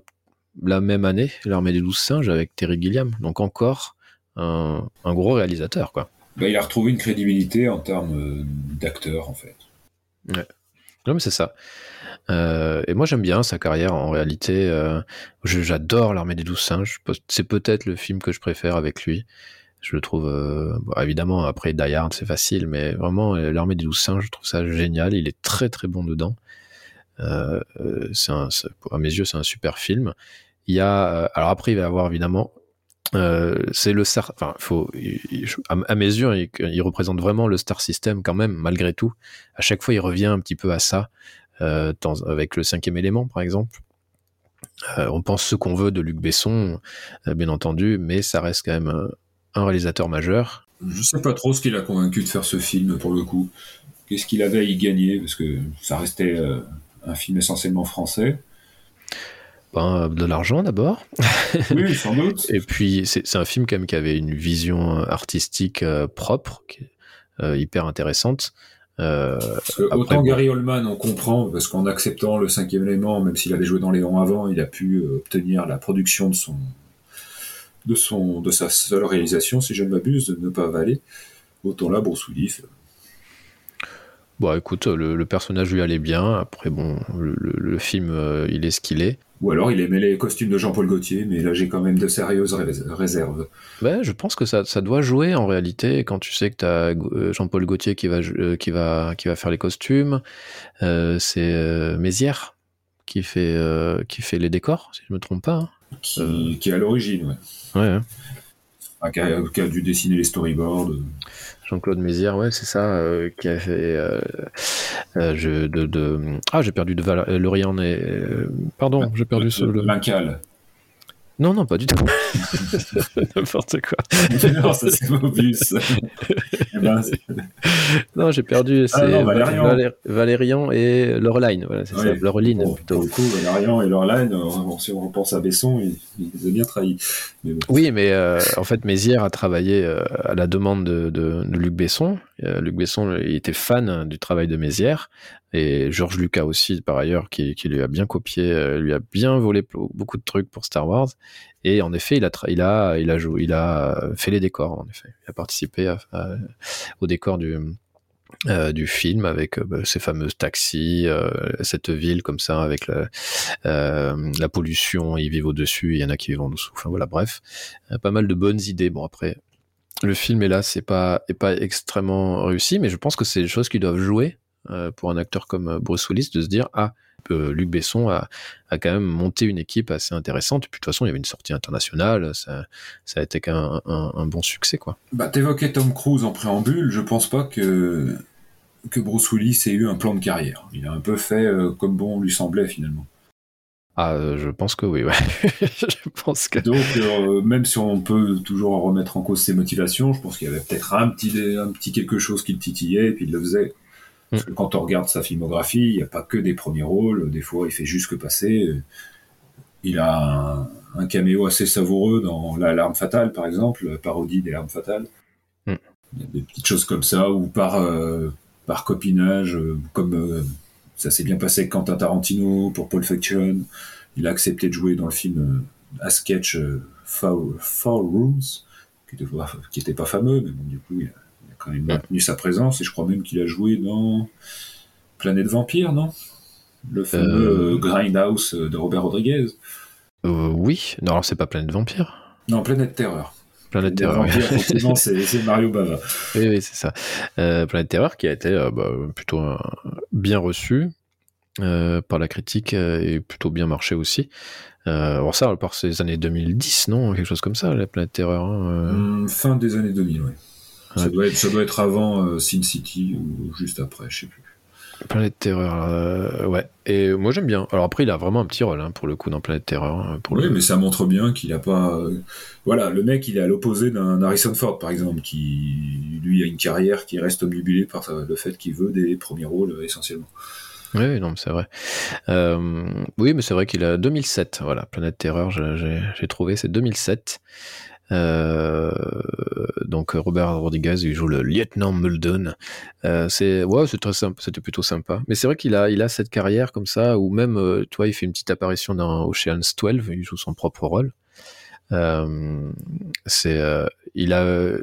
S1: la même année, L'Armée des douze singes avec Terry Gilliam. Donc encore un, un gros réalisateur, quoi.
S2: Bah, il a retrouvé une crédibilité en termes euh, d'acteur, en fait.
S1: Non, mais c'est ça. Euh, et moi, j'aime bien sa carrière en réalité. euh, J'adore L'Armée des Douze Singes. C'est peut-être le film que je préfère avec lui. Je le trouve, euh, bon, évidemment, après Die Hard, c'est facile, mais vraiment, L'Armée des Douze Singes, je trouve ça génial. Il est très, très bon dedans. Euh, euh, un, à mes yeux, c'est un super film. Il y a, euh, alors après, il va y avoir évidemment, c'est le star, enfin, il- à, à mes yeux, il, représente vraiment le star system quand même, malgré tout. À chaque fois, il revient un petit peu à ça, avec le cinquième élément, par exemple. On pense ce qu'on veut de Luc Besson, bien entendu, mais ça reste quand même euh, un réalisateur majeur.
S2: Je sais pas trop ce qui l'a convaincu de faire ce film, pour le coup. Qu'est-ce qu'il avait à y gagner? Parce que ça restait un film essentiellement français.
S1: Ben, de l'argent d'abord, (laughs)
S2: Oui, sans doute.
S1: et puis c'est un film quand même qui avait une vision artistique euh, propre, euh, hyper intéressante. Euh,
S2: Parce que
S1: Après,
S2: autant. Gary Oldman, on comprend, parce qu'en acceptant le cinquième élément, même s'il avait joué dans Léon avant, il a pu euh, obtenir la production de son, de son, de sa seule réalisation, si je ne m'abuse, de ne pas avaler. Autant là, Bruce Willis, euh,
S1: bon, écoute, le, le personnage lui allait bien. Après, bon, le, le- le film, euh, il est ce qu'il est.
S2: ou alors il aimait les costumes de Jean-Paul Gaultier, mais là j'ai quand même de sérieuses rés- réserves.
S1: Ouais, je pense que ça, ça doit jouer en réalité quand tu sais que tu as Jean-Paul Gaultier qui va, euh, qui, va, qui va faire les costumes. Euh, c'est euh, Mézières qui fait, euh, qui fait les décors, si je me trompe pas. hein.
S2: Qui, qui est à l'origine, ouais.
S1: Ouais, hein.
S2: Enfin, qui, a, qui a dû dessiner les storyboards.
S1: Jean-Claude Mézières, ouais, c'est ça, euh, qui a fait. euh, euh, je, de, de- Ah, j'ai perdu de Val... Lorient et. Pardon, j'ai perdu ce. le-
S2: L'Incal.
S1: Non, non, pas du tout. (laughs) N'importe quoi.
S2: non, ça c'est Mobius. (laughs) Eh ben,
S1: Non, j'ai perdu.
S2: Ah non, Valérian.
S1: Valé- Valérian et Laureline. Voilà, c'est ça.
S2: Ouais.
S1: Laureline,
S2: Bon,
S1: plutôt.
S2: pour le coup, Valérian et Lorline, euh, si on repense à Besson, il, il les a bien trahis. Mais bon.
S1: Oui, mais euh, en fait, Mézières a travaillé euh, à la demande de, de- de Luc Besson. Euh, Luc Besson il était fan du travail de Mézières. Et Georges Lucas aussi, par ailleurs, qui, lui a bien copié, euh, lui a bien volé beaucoup de trucs pour Star Wars. Et en effet, il a, il a, il a, joué, il a fait les décors, en effet. Il a participé au décor du, euh, film avec euh, bah, ces fameuses taxis, cette ville comme ça, avec la, la pollution, ils vivent au-dessus, il y en a qui vivent en dessous. Enfin voilà, bref, pas mal de bonnes idées. Bon après, le film est là, c'est pas pas extrêmement réussi, mais je pense que c'est des choses qui doivent jouer pour un acteur comme euh, Bruce Willis de se dire ah euh, Luc Besson a, a quand même monté une équipe assez intéressante. Et puis de toute façon, il y avait une sortie internationale, ça, ça a été quand même un, un- un bon succès quoi.
S2: Bah, t'évoquais Tom Cruise en préambule, je pense pas que, que Bruce Willis ait eu un plan de carrière. Il a un peu fait euh, comme bon lui semblait finalement.
S1: Ah, euh, je pense que oui, ouais. (laughs) je pense que
S2: Donc, euh, même si on peut toujours remettre en cause ses motivations, je pense qu'il y avait peut-être un petit, un petit quelque chose qui le titillait et puis il le faisait. Parce que quand on regarde sa filmographie, il n'y a pas que des premiers rôles. Des fois, il fait juste que passer. Il a un, un caméo assez savoureux dans La Larme Fatale, par exemple, la parodie des Larmes Fatales.
S1: Mm.
S2: Il y a des petites choses comme ça, ou par, euh, par copinage, euh, comme euh, ça s'est bien passé avec Quentin Tarantino pour Pulp Fiction. Il a accepté de jouer dans le film à sketch Foul Rooms, qui était, pas- fameux, mais bon, du coup, il a quand même maintenu sa présence, et je crois même qu'il a joué dans Planète Vampire, non? Le fameux
S1: Euh.
S2: euh, Grindhouse de Robert Rodriguez.
S1: Euh, oui. Non, alors c'est pas Planète Vampire.
S2: Non, Planète Terreur.
S1: Planète Terreur. oui. (laughs)
S2: C'est Mario Bava.
S1: Oui, oui, c'est ça. Euh, Planète Terreur qui a été bah, plutôt bien reçu euh, par la critique euh, et plutôt bien marché aussi. Euh, bon, ça, par ces années 2010, non? Quelque chose comme ça, la Planète Terreur. hein.
S2: Hum, fin des années 2000, ouais. Ça, doit être, ça doit être avant Sin City ou juste après, je sais plus.
S1: Planète Terreur, euh, ouais. Et moi j'aime bien. Alors après, il a vraiment un petit rôle hein, pour le coup dans Planète Terreur. Hein, pour
S2: oui, mais ça montre bien qu'il a pas. Euh, voilà, le mec, il est à l'opposé d'un Harrison Ford, par exemple, qui lui a une carrière qui reste omnibulée par le fait qu'il veut des premiers rôles euh, essentiellement.
S1: Oui, non, c'est vrai. oui, mais c'est vrai qu'il a 2007. Voilà, Planète Terreur, j'ai trouvé, c'est 2007. Euh, donc Robert Rodriguez, il joue le lieutenant Muldoon. Euh, c'est ouais, c'est très sympa, c'était plutôt sympa. Mais c'est vrai qu'il a, il a cette carrière comme ça, où même, euh, toi, il fait une petite apparition dans Ocean's 12, il joue son propre rôle. C'est, il a,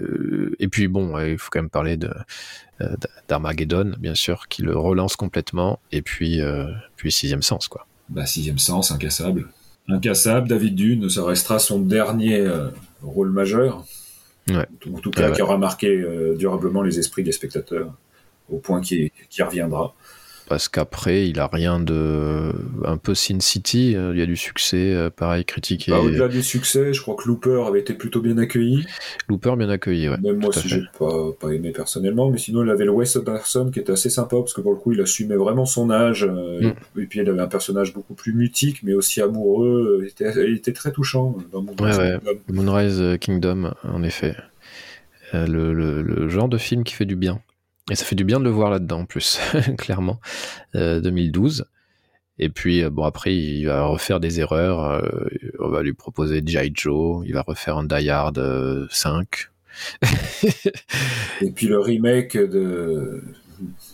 S1: et puis bon, il faut quand même parler de d'Armageddon, bien sûr, qui le relance complètement, et puis, puis Sixième Sens, quoi.
S2: Bah, Sixième Sens, incassable. Incassable, David Dune, ça restera son dernier rôle majeur.
S1: Ouais.
S2: En tout cas, qui aura marqué euh, durablement les esprits des spectateurs, au point qu'il reviendra
S1: parce qu'après il a rien de un peu Sin City euh, il y a du succès euh, pareil critiqué.
S2: Bah, au-delà du succès je crois que Looper avait été plutôt bien accueilli.
S1: Looper bien accueilli ouais
S2: même moi si j'ai pas, pas aimé personnellement mais sinon il avait le Wes Anderson qui était assez sympa parce que pour le coup il assumait vraiment son âge euh, mm. et puis il avait un personnage beaucoup plus mutique mais aussi amoureux il était, il était très touchant dans
S1: Moonrise, ouais. Moonrise Kingdom en effet. Le, le, le genre de film qui fait du bien et ça fait du bien de le voir là-dedans, en plus, (laughs) clairement. 2012. Euh, Et puis, euh, bon, après, il va refaire des erreurs. Euh, on va lui proposer G.I. Joe. Il va refaire un Die Hard 5.
S2: Et puis le remake de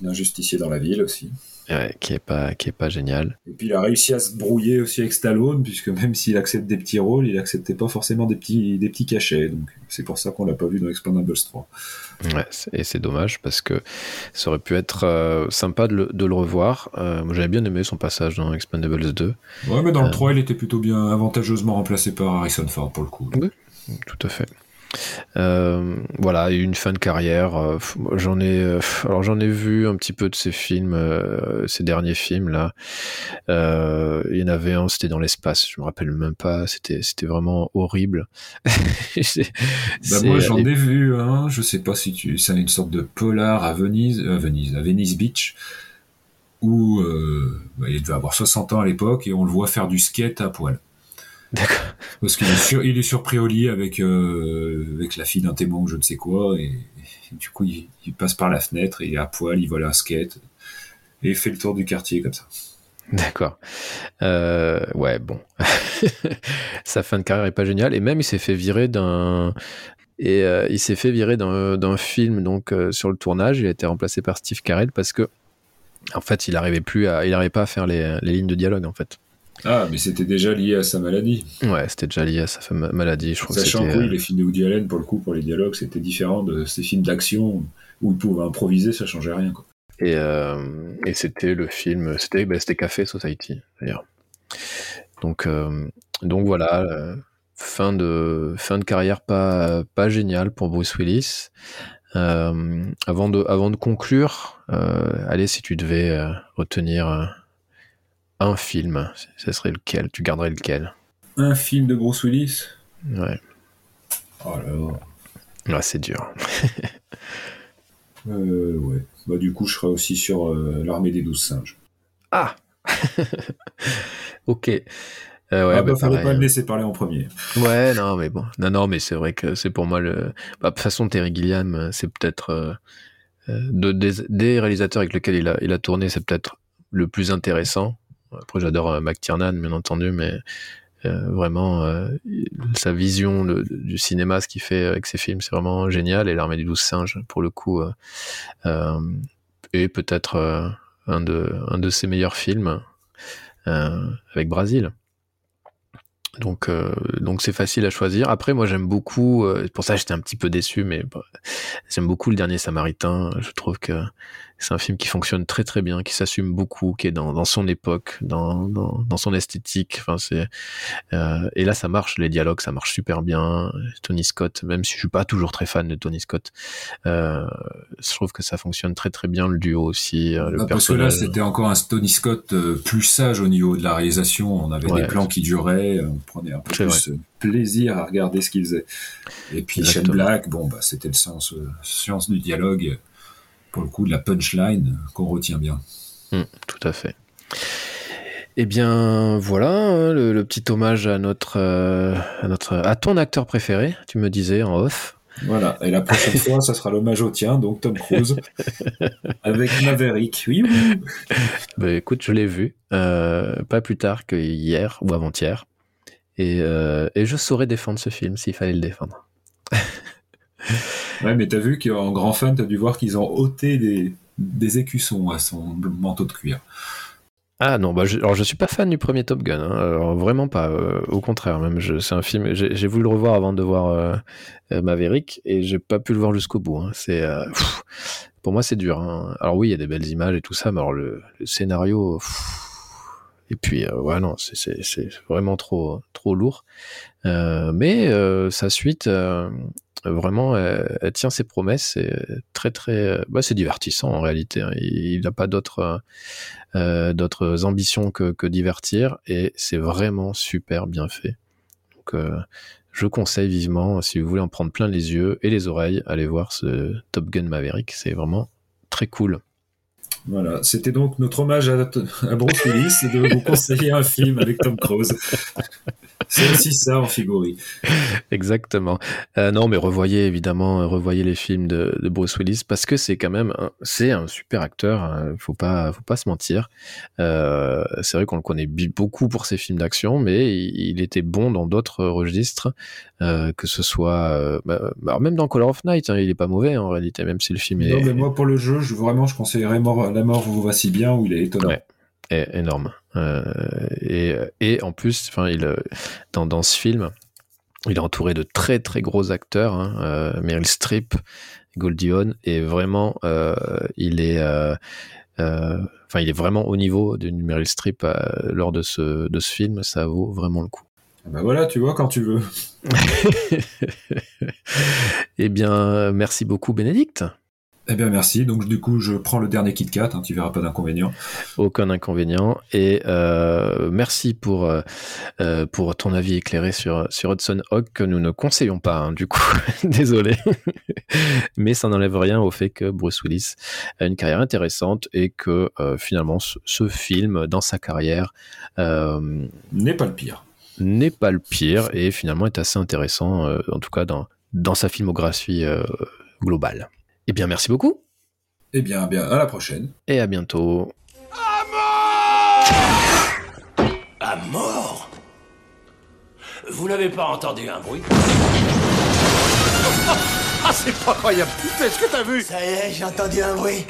S2: L'Injusticier dans la ville aussi
S1: qui est pas qui est pas génial.
S2: Et puis il a réussi à se brouiller aussi avec Stallone puisque même s'il accepte des petits rôles, il acceptait pas forcément des petits des petits cachets. Donc c'est pour ça qu'on l'a pas vu dans Expendables 3.
S1: Ouais, et c'est dommage parce que ça aurait pu être euh, sympa de le, de le revoir. Euh, moi j'avais bien aimé son passage dans Expendables 2.
S2: Ouais, mais dans le 3, euh. il était plutôt bien avantageusement remplacé par Harrison Ford pour le coup.
S1: Oui, tout à fait. Euh, voilà, une fin de carrière. Euh, j'en ai, euh, alors j'en ai vu un petit peu de ces films, ces derniers films là. il y en avait un, c'était dans l'espace. Je me rappelle même pas. C'était, c'était vraiment horrible. (laughs)
S2: bah moi, j'en ai vu un. Je sais pas si tu, c'est une sorte de polar à Venise, à Venise, à Venice Beach où bah, il devait avoir 60 ans à l'époque et on le voit faire du skate à poil.
S1: D'accord.
S2: Parce qu'il est, il est surpris au lit avec, euh, avec la fille d'un témoin ou je ne sais quoi, et, du coup, il, passe par la fenêtre et à poil, il vole un skate, et il fait le tour du quartier comme ça.
S1: D'accord. Euh, ouais, bon. (laughs) Sa fin de carrière est pas géniale, et même il s'est fait virer d'un. Et euh, il s'est fait virer d'un film donc sur le tournage. Il a été remplacé par Steve Carell parce que en fait il n'arrivait plus à, il n'arrivait pas à faire les, les lignes de dialogue en fait.
S2: Ah, mais c'était déjà lié à sa maladie.
S1: Ouais, c'était déjà lié à sa maladie, je crois.
S2: Sachant que, oui, euh, les films de Woody Allen, pour le coup, pour les dialogues, c'était différent de ces films d'action où il pouvait improviser, ça changeait rien. Quoi.
S1: Et, euh, et c'était le film, c'était bah, Café Society, d'ailleurs. Donc, euh, donc voilà, fin, de, fin de carrière pas, pas géniale pour Bruce Willis. avant, de, avant de conclure, allez, si tu devais retenir un film, ce serait lequel? Tu garderais lequel?
S2: Un film de Bruce Willis?
S1: Ouais.
S2: Oh là
S1: là. c'est dur.
S2: euh, ouais. Bah, du coup, je serais aussi sur euh, l'armée des douze singes.
S1: Ah (laughs) Ok. Euh,
S2: ouais, ah, bah, bah fallait pas me laisser parler en premier.
S1: Ouais, non, mais bon. Non, non, mais c'est vrai que c'est pour moi le. Bah, de toute façon, Terry Gilliam, c'est peut-être. Euh, de, des, réalisateurs avec lesquels il a, il a tourné, c'est peut-être le plus intéressant. Après, j'adore euh, McTiernan, bien entendu, mais euh, vraiment, euh, sa vision du cinéma, ce qu'il fait avec ses films, c'est vraiment génial. Et l'armée des douze singes, pour le coup, est peut-être un, de, ses meilleurs films avec Brésil. Donc, donc c'est facile à choisir. Après, moi, j'aime beaucoup. pour ça, j'étais un petit peu déçu, mais j'aime beaucoup le dernier Samaritain. Je trouve que C'est un film qui fonctionne très très bien, qui s'assume beaucoup, qui est dans, dans son époque, dans, dans, dans, son esthétique. Enfin, c'est euh, et là ça marche, les dialogues ça marche super bien. Tony Scott, même si je suis pas toujours très fan de Tony Scott, euh, je trouve que ça fonctionne très très bien le duo aussi. Euh, le
S2: ah, parce que là c'était encore un Tony Scott euh, plus sage au niveau de la réalisation. On avait des plans qui duraient, on prenait un peu plus vrai. plaisir à regarder ce qu'il faisait. Et puis Shane Black, bon bah c'était le sens, science du dialogue pour le coup, de la punchline qu'on retient bien.
S1: Mmh, tout à fait. Eh bien, voilà hein, le, petit hommage à notre, euh, à notre, à ton acteur préféré. Tu me disais en off.
S2: Voilà. Et la prochaine (laughs) fois, ça sera l'hommage au tien, donc Tom Cruise, avec Maverick. Oui. oui.
S1: Bah, écoute, je l'ai vu euh, pas plus tard que hier ou avant-hier, et, euh, et je saurais défendre ce film s'il fallait le défendre. (laughs)
S2: Ouais, mais t'as vu qu'en grand fan, t'as dû voir qu'ils ont ôté des, des écussons à son manteau de cuir.
S1: Ah non, bah je, alors je suis pas fan du premier Top Gun, hein, alors vraiment pas. Euh, au contraire, même c'est un film. J'ai voulu le revoir avant de voir euh, euh, Maverick et j'ai pas pu le voir jusqu'au bout. Hein. C'est pour moi c'est dur. Hein. Alors oui, il y a des belles images et tout ça, mais le scénario. et puis ouais non, c'est vraiment trop trop lourd. mais sa suite vraiment, elle, tient ses promesses. C'est très très, bah, c'est divertissant en réalité. Hein. Il n'a pas d'autres euh, ambitions que, divertir et c'est vraiment super bien fait. Donc, euh, je conseille vivement, si vous voulez en prendre plein les yeux et les oreilles, allez voir ce Top Gun Maverick. C'est vraiment très cool.
S2: Voilà, c'était donc notre hommage à, à Bruce Willis de vous (laughs) conseiller un film avec Tom Cruise. C'est aussi ça en figurie.
S1: Exactement. Euh, non, mais revoyez évidemment, revoyez les films de, de Bruce Willis parce que c'est quand même, c'est un super acteur. Hein, faut pas, faut pas se mentir. Euh, c'est vrai qu'on le connaît beaucoup pour ses films d'action, mais il, était bon dans d'autres registres, euh, que ce soit, euh, bah, bah, même dans Color of Night, hein, il est pas mauvais en réalité, même si le film est.
S2: Non, mais moi pour le jeu, je, vraiment, je conseillerais La mort vous si bien où il est étonnant.
S1: Ouais énorme. Euh, et, et, en plus, enfin, il dans, dans ce film, il est entouré de très très gros acteurs, hein, euh, Meryl Streep, Goldie Hawn, et vraiment, euh, il est, euh, euh, enfin, il est vraiment au niveau d'une Meryl Streep euh, lors de ce de ce film. Ça vaut vraiment le coup.
S2: Ben voilà, tu vois quand tu veux. (laughs)
S1: eh bien, merci beaucoup, Bénédicte.
S2: Eh bien, merci. Donc, du coup, je prends le dernier Kit Kat. Hein, tu verras pas d'inconvénient.
S1: Aucun inconvénient. Et euh, merci pour euh, euh, pour ton avis éclairé sur sur Hudson Hawk que nous ne conseillons pas. Hein, du coup, (laughs) désolé, (laughs) mais ça n'enlève rien au fait que Bruce Willis a une carrière intéressante et que euh, finalement ce, ce, film dans sa carrière
S2: n'est pas le pire.
S1: N'est pas le pire et finalement est assez intéressant, en tout cas dans dans sa filmographie globale. Eh bien, merci beaucoup.
S2: Eh bien, bien, à la prochaine.
S1: Et à bientôt.
S3: À mort À mort Vous n'avez pas entendu un bruit (laughs) Ah, c'est pas croyable Est-ce que t'as vu?
S5: Ça y est, j'ai entendu un bruit.